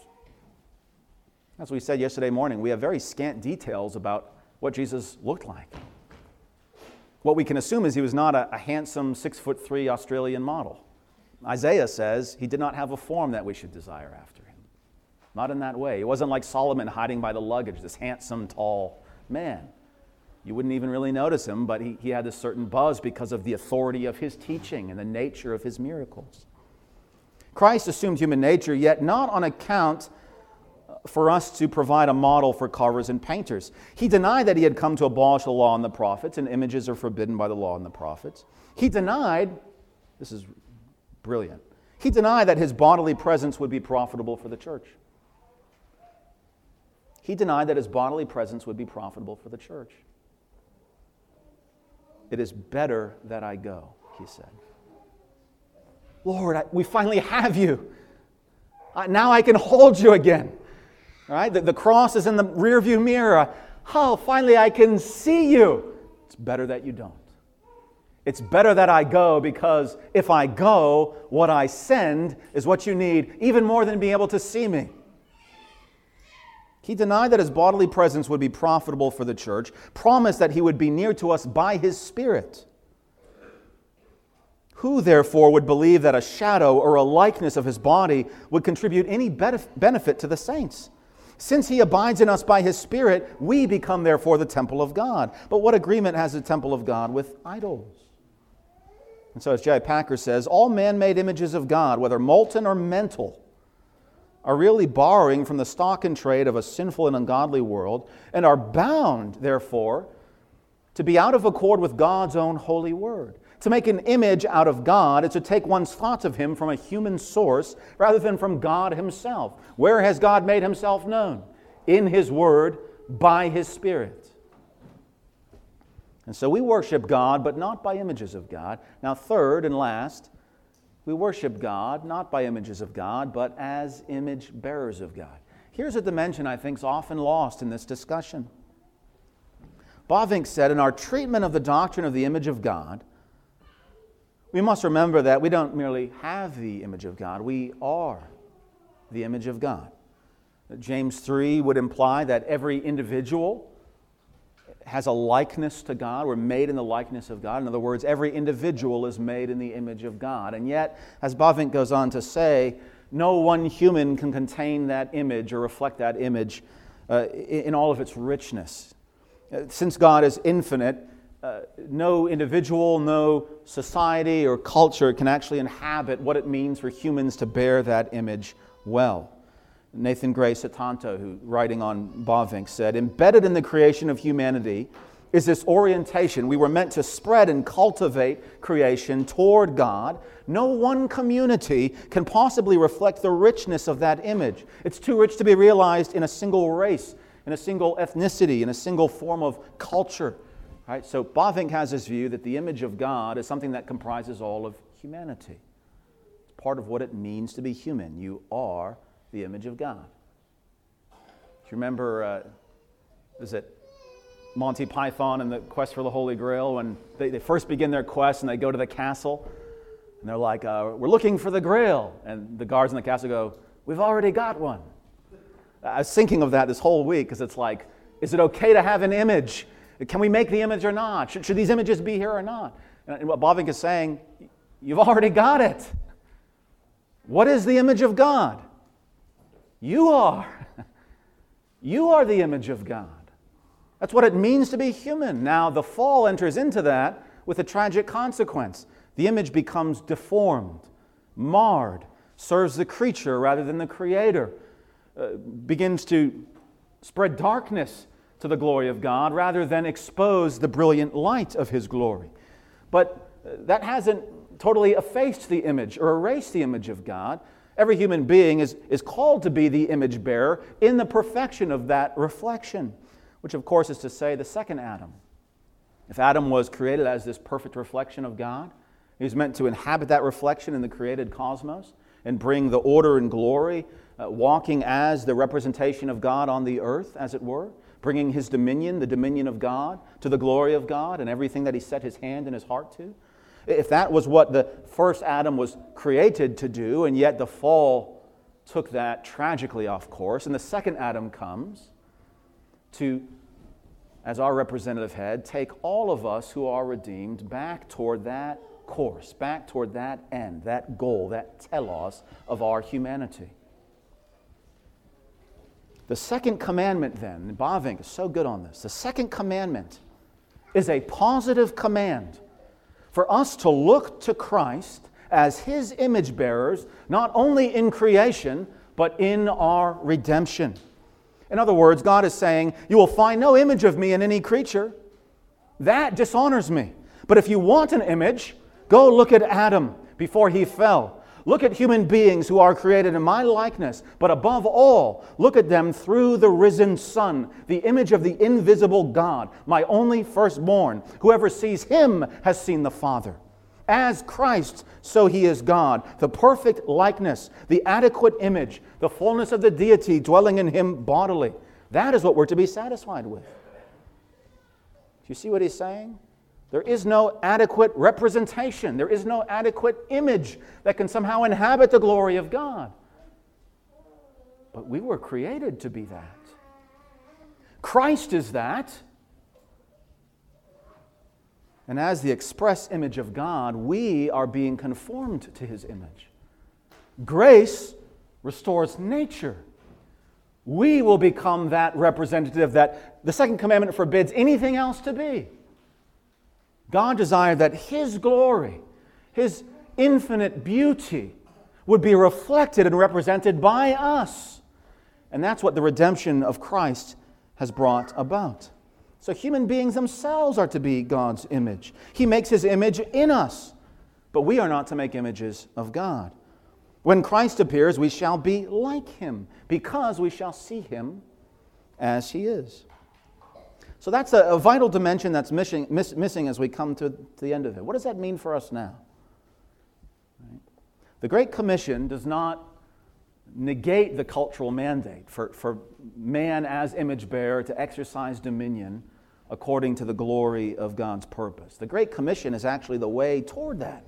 As we said yesterday morning, we have very scant details about what Jesus looked like. What we can assume is he was not a, a handsome six foot three Australian model. Isaiah says he did not have a form that we should desire after him. Not in that way. It wasn't like Solomon hiding by the luggage, this handsome, tall man. You wouldn't even really notice him, but he, he had a certain buzz because of the authority of his teaching and the nature of his miracles. Christ assumed human nature, yet not on account for us to provide a model for carvers and painters. He denied that he had come to abolish the law and the prophets, and images are forbidden by the law and the prophets. He denied, this is brilliant, he denied that his bodily presence would be profitable for the church. He denied that his bodily presence would be profitable for the church. It is better that I go, he said. Lord, I, we finally have you. Uh, now I can hold you again. Right? The, the cross is in the rearview mirror. Oh, finally I can see you. It's better that you don't. It's better that I go because if I go, what I send is what you need, even more than being able to see me. He denied that his bodily presence would be profitable for the church, promised that he would be near to us by his Spirit. Who, therefore, would believe that a shadow or a likeness of his body would contribute any benefit to the saints? Since he abides in us by his Spirit, we become, therefore, the temple of God. But what agreement has the temple of God with idols? And so, as J.I. Packer says, all man made images of God, whether molten or mental, are really borrowing from the stock and trade of a sinful and ungodly world and are bound, therefore, to be out of accord with God's own holy word. To make an image out of God is to take one's thoughts of Him from a human source rather than from God Himself. Where has God made Himself known? In His Word, by His Spirit. And so we worship God, but not by images of God. Now, third and last, we worship God not by images of God, but as image bearers of God. Here's a dimension I think is often lost in this discussion. Bavinck said, in our treatment of the doctrine of the image of God, we must remember that we don't merely have the image of God, we are the image of God. James 3 would imply that every individual has a likeness to God. We're made in the likeness of God. In other words, every individual is made in the image of God. And yet, as Bavinck goes on to say, no one human can contain that image or reflect that image uh, in all of its richness. Uh, since God is infinite, uh, no individual, no society or culture can actually inhabit what it means for humans to bear that image well. Nathan Gray Sutanto, who writing on Bavinck, said, Embedded in the creation of humanity is this orientation. We were meant to spread and cultivate creation toward God. No one community can possibly reflect the richness of that image. It's too rich to be realized in a single race, in a single ethnicity, in a single form of culture. Right? So Bavinck has this view that the image of God is something that comprises all of humanity. It's part of what it means to be human. You are the image of God. Do you remember, uh, is it Monty Python and the Quest for the Holy Grail when they, they first begin their quest and they go to the castle and they're like, uh, We're looking for the Grail. And the guards in the castle go, We've already got one. I was thinking of that this whole week because it's like, is it okay to have an image? Can we make the image or not? Should, should these images be here or not? And what Bavinck is saying, you've already got it. What is the image of God? You are. You are the image of God. That's what it means to be human. Now, the fall enters into that with a tragic consequence. The image becomes deformed, marred, serves the creature rather than the creator, uh, begins to spread darkness to the glory of God rather than expose the brilliant light of His glory. But uh, that hasn't totally effaced the image or erased the image of God. Every human being is, is called to be the image bearer in the perfection of that reflection, which, of course, is to say the second Adam. If Adam was created as this perfect reflection of God, he was meant to inhabit that reflection in the created cosmos and bring the order and glory, uh, walking as the representation of God on the earth, as it were bringing his dominion, the dominion of God, to the glory of God and everything that he set his hand and his heart to. If that was what the first Adam was created to do, and yet the fall took that tragically off course, and the second Adam comes to, as our representative head, take all of us who are redeemed back toward that course, back toward that end, that goal, that telos of our humanity. The second commandment, then, and Bavinck is so good on this. The second commandment is a positive command for us to look to Christ as his image bearers, not only in creation, but in our redemption. In other words, God is saying, You will find no image of me in any creature. That dishonors me. But if you want an image, go look at Adam before he fell. Look at human beings who are created in my likeness, but above all, look at them through the risen Son, the image of the invisible God, my only firstborn. Whoever sees him has seen the Father. As Christ, so he is God, the perfect likeness, the adequate image, the fullness of the deity dwelling in him bodily. That is what we're to be satisfied with. Do you see what he's saying? There is no adequate representation. There is no adequate image that can somehow inhabit the glory of God. But we were created to be that. Christ is that. And as the express image of God, we are being conformed to his image. Grace restores nature. We will become that representative that the second commandment forbids anything else to be. God desired that His glory, His infinite beauty, would be reflected and represented by us. And that's what the redemption of Christ has brought about. So human beings themselves are to be God's image. He makes his image in us, but we are not to make images of God. When Christ appears, we shall be like him because we shall see him as he is. So that's a, a vital dimension that's missing, miss, missing as we come to, the end of it. What does that mean for us now? Right? The Great Commission does not negate the cultural mandate for, for man as image bearer to exercise dominion according to the glory of God's purpose. The Great Commission is actually the way toward that.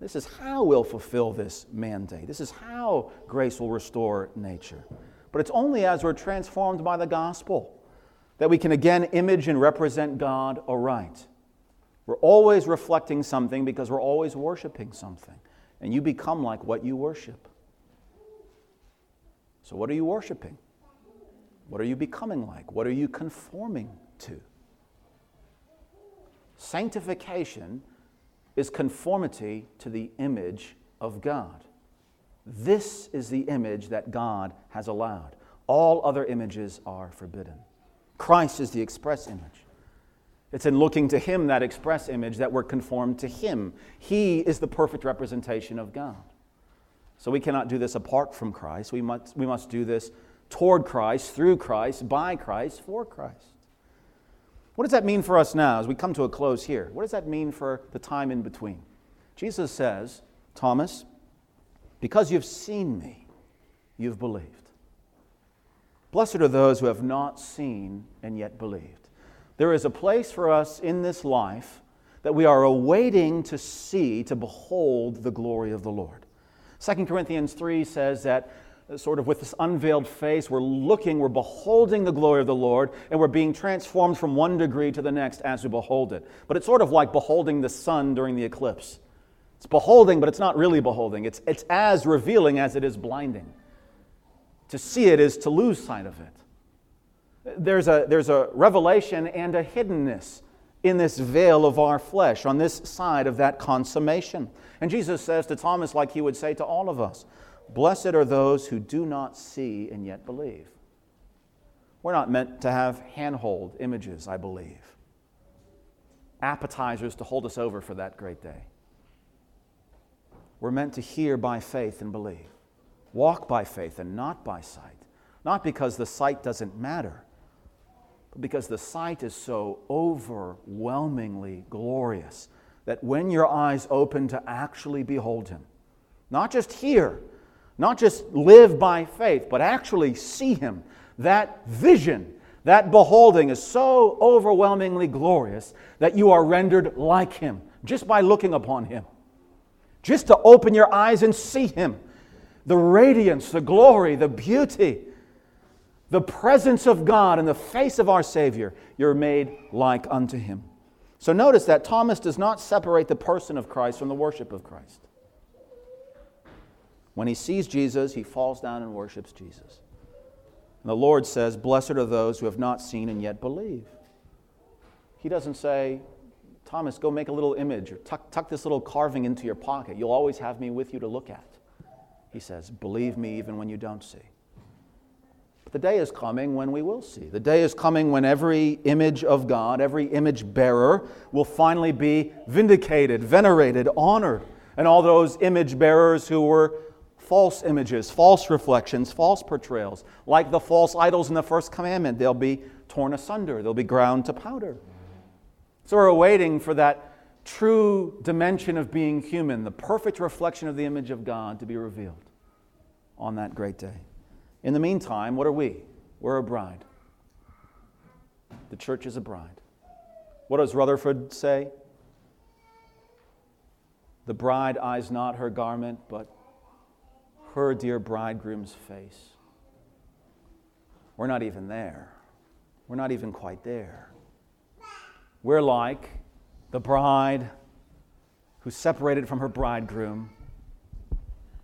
This is how we'll fulfill this mandate. This is how grace will restore nature. But it's only as we're transformed by the gospel that we can again image and represent God aright. We're always reflecting something because we're always worshiping something. And you become like what you worship. So, what are you worshiping? What are you becoming like? What are you conforming to? Sanctification is conformity to the image of God. This is the image that God has allowed. All other images are forbidden. Christ is the express image. It's in looking to Him, that express image, that we're conformed to Him. He is the perfect representation of God. So we cannot do this apart from Christ. We must, we must do this toward Christ, through Christ, by Christ, for Christ. What does that mean for us now as we come to a close here? What does that mean for the time in between? Jesus says, Thomas, because you've seen me, you've believed. Blessed are those who have not seen and yet believed. There is a place for us in this life that we are awaiting to see, to behold the glory of the Lord. 2 Corinthians 3 says that uh, sort of with this unveiled face, we're looking, we're beholding the glory of the Lord, and we're being transformed from one degree to the next as we behold it. But it's sort of like beholding the sun during the eclipse. It's beholding, but it's not really beholding. It's, it's as revealing as it is blinding. To see it is to lose sight of it. There's a, there's a revelation and a hiddenness in this veil of our flesh, on this side of that consummation. And Jesus says to Thomas, like he would say to all of us, Blessed are those who do not see and yet believe. We're not meant to have handhold images, I believe, appetizers to hold us over for that great day. We're meant to hear by faith and believe walk by faith and not by sight. Not because the sight doesn't matter, but because the sight is so overwhelmingly glorious that when your eyes open to actually behold Him, not just hear, not just live by faith, but actually see Him, that vision, that beholding is so overwhelmingly glorious that you are rendered like Him just by looking upon Him. Just to open your eyes and see Him the radiance, the glory, the beauty, the presence of God in the face of our Savior, you're made like unto him. So notice that Thomas does not separate the person of Christ from the worship of Christ. When he sees Jesus, he falls down and worships Jesus. And the Lord says, Blessed are those who have not seen and yet believe. He doesn't say, Thomas, go make a little image or tuck, tuck this little carving into your pocket. You'll always have me with you to look at. He says, Believe me even when you don't see. But the day is coming when we will see. The day is coming when every image of God, every image bearer, will finally be vindicated, venerated, honored. And all those image bearers who were false images, false reflections, false portrayals, like the false idols in the first commandment, they'll be torn asunder, they'll be ground to powder. So we're waiting for that true dimension of being human, the perfect reflection of the image of God to be revealed on that great day. In the meantime, what are we? We're a bride. The church is a bride. What does Rutherford say? The bride eyes not her garment, but her dear bridegroom's face. We're not even there. We're not even quite there. We're like the bride who's separated from her bridegroom,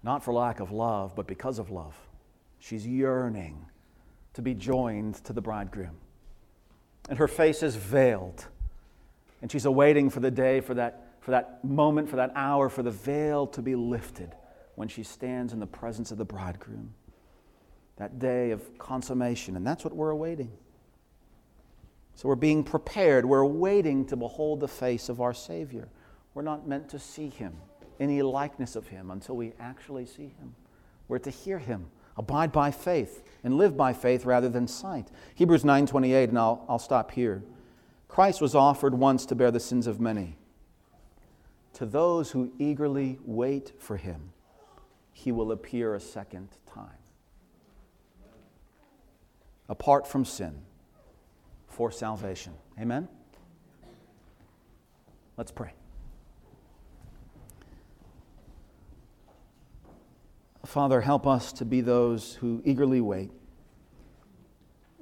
not for lack of love, but because of love. She's yearning to be joined to the bridegroom. And her face is veiled. And she's awaiting for the day, for that, for that moment, for that hour, for the veil to be lifted when she stands in the presence of the bridegroom. That day of consummation. And that's what we're awaiting. So we're being prepared. We're waiting to behold the face of our Savior. We're not meant to see Him, any likeness of Him, until we actually see Him. We're to hear Him, abide by faith, and live by faith rather than sight. Hebrews 9.28, and I'll, I'll stop here. Christ was offered once to bear the sins of many. To those who eagerly wait for Him, He will appear a second time. Apart from sin for salvation. Amen? Let's pray. Father, help us to be those who eagerly wait.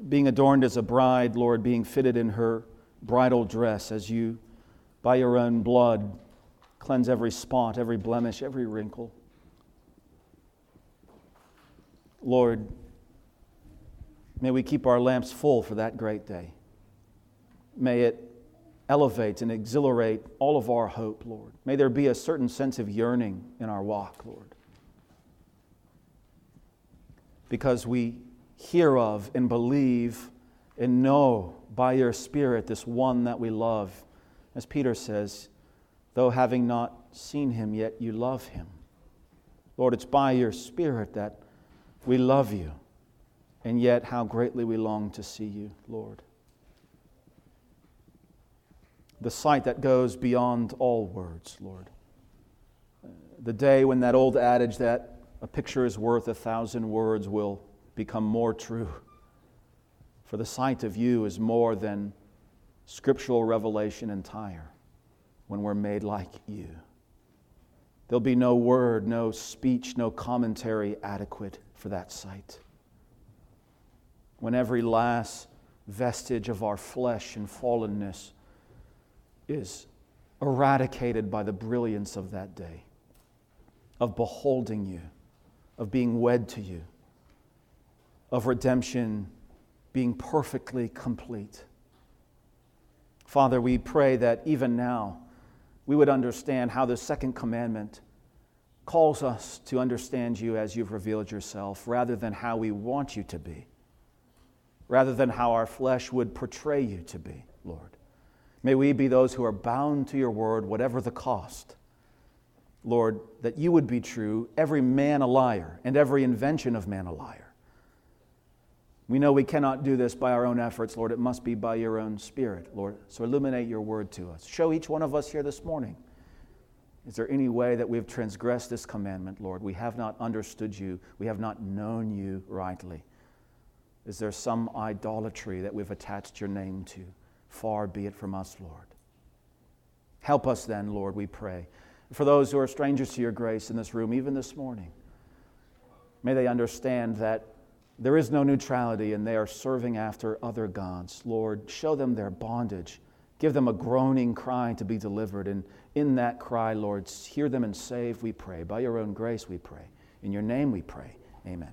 Being adorned as a bride, Lord, being fitted in her bridal dress as you, by your own blood, cleanse every spot, every blemish, every wrinkle. Lord, may we keep our lamps full for that great day. May it elevate and exhilarate all of our hope, Lord. May there be a certain sense of yearning in our walk, Lord. Because we hear of and believe and know by your Spirit this one that we love. As Peter says, though having not seen him yet, you love him. Lord, it's by your Spirit that we love you, and yet how greatly we long to see you, Lord the sight that goes beyond all words, Lord. The day when that old adage that a picture is worth a thousand words will become more true. For the sight of you is more than scriptural revelation entire when we're made like you. There'll be no word, no speech, no commentary adequate for that sight. When every last vestige of our flesh and fallenness is eradicated by the brilliance of that day, of beholding you, of being wed to you, of redemption being perfectly complete. Father, we pray that even now we would understand how the second commandment calls us to understand you as you've revealed yourself rather than how we want you to be, rather than how our flesh would portray you to be, Lord. May we be those who are bound to your word, whatever the cost. Lord, that you would be true, every man a liar, and every invention of man a liar. We know we cannot do this by our own efforts, Lord. It must be by your own Spirit, Lord. So illuminate your word to us. Show each one of us here this morning. Is there any way that we have transgressed this commandment, Lord? We have not understood you, we have not known you rightly. Is there some idolatry that we've attached your name to? Far be it from us, Lord. Help us then, Lord, we pray. For those who are strangers to your grace in this room, even this morning, may they understand that there is no neutrality and they are serving after other gods. Lord, show them their bondage. Give them a groaning cry to be delivered. And in that cry, Lord, hear them and save, we pray. By your own grace, we pray. In your name, we pray. Amen.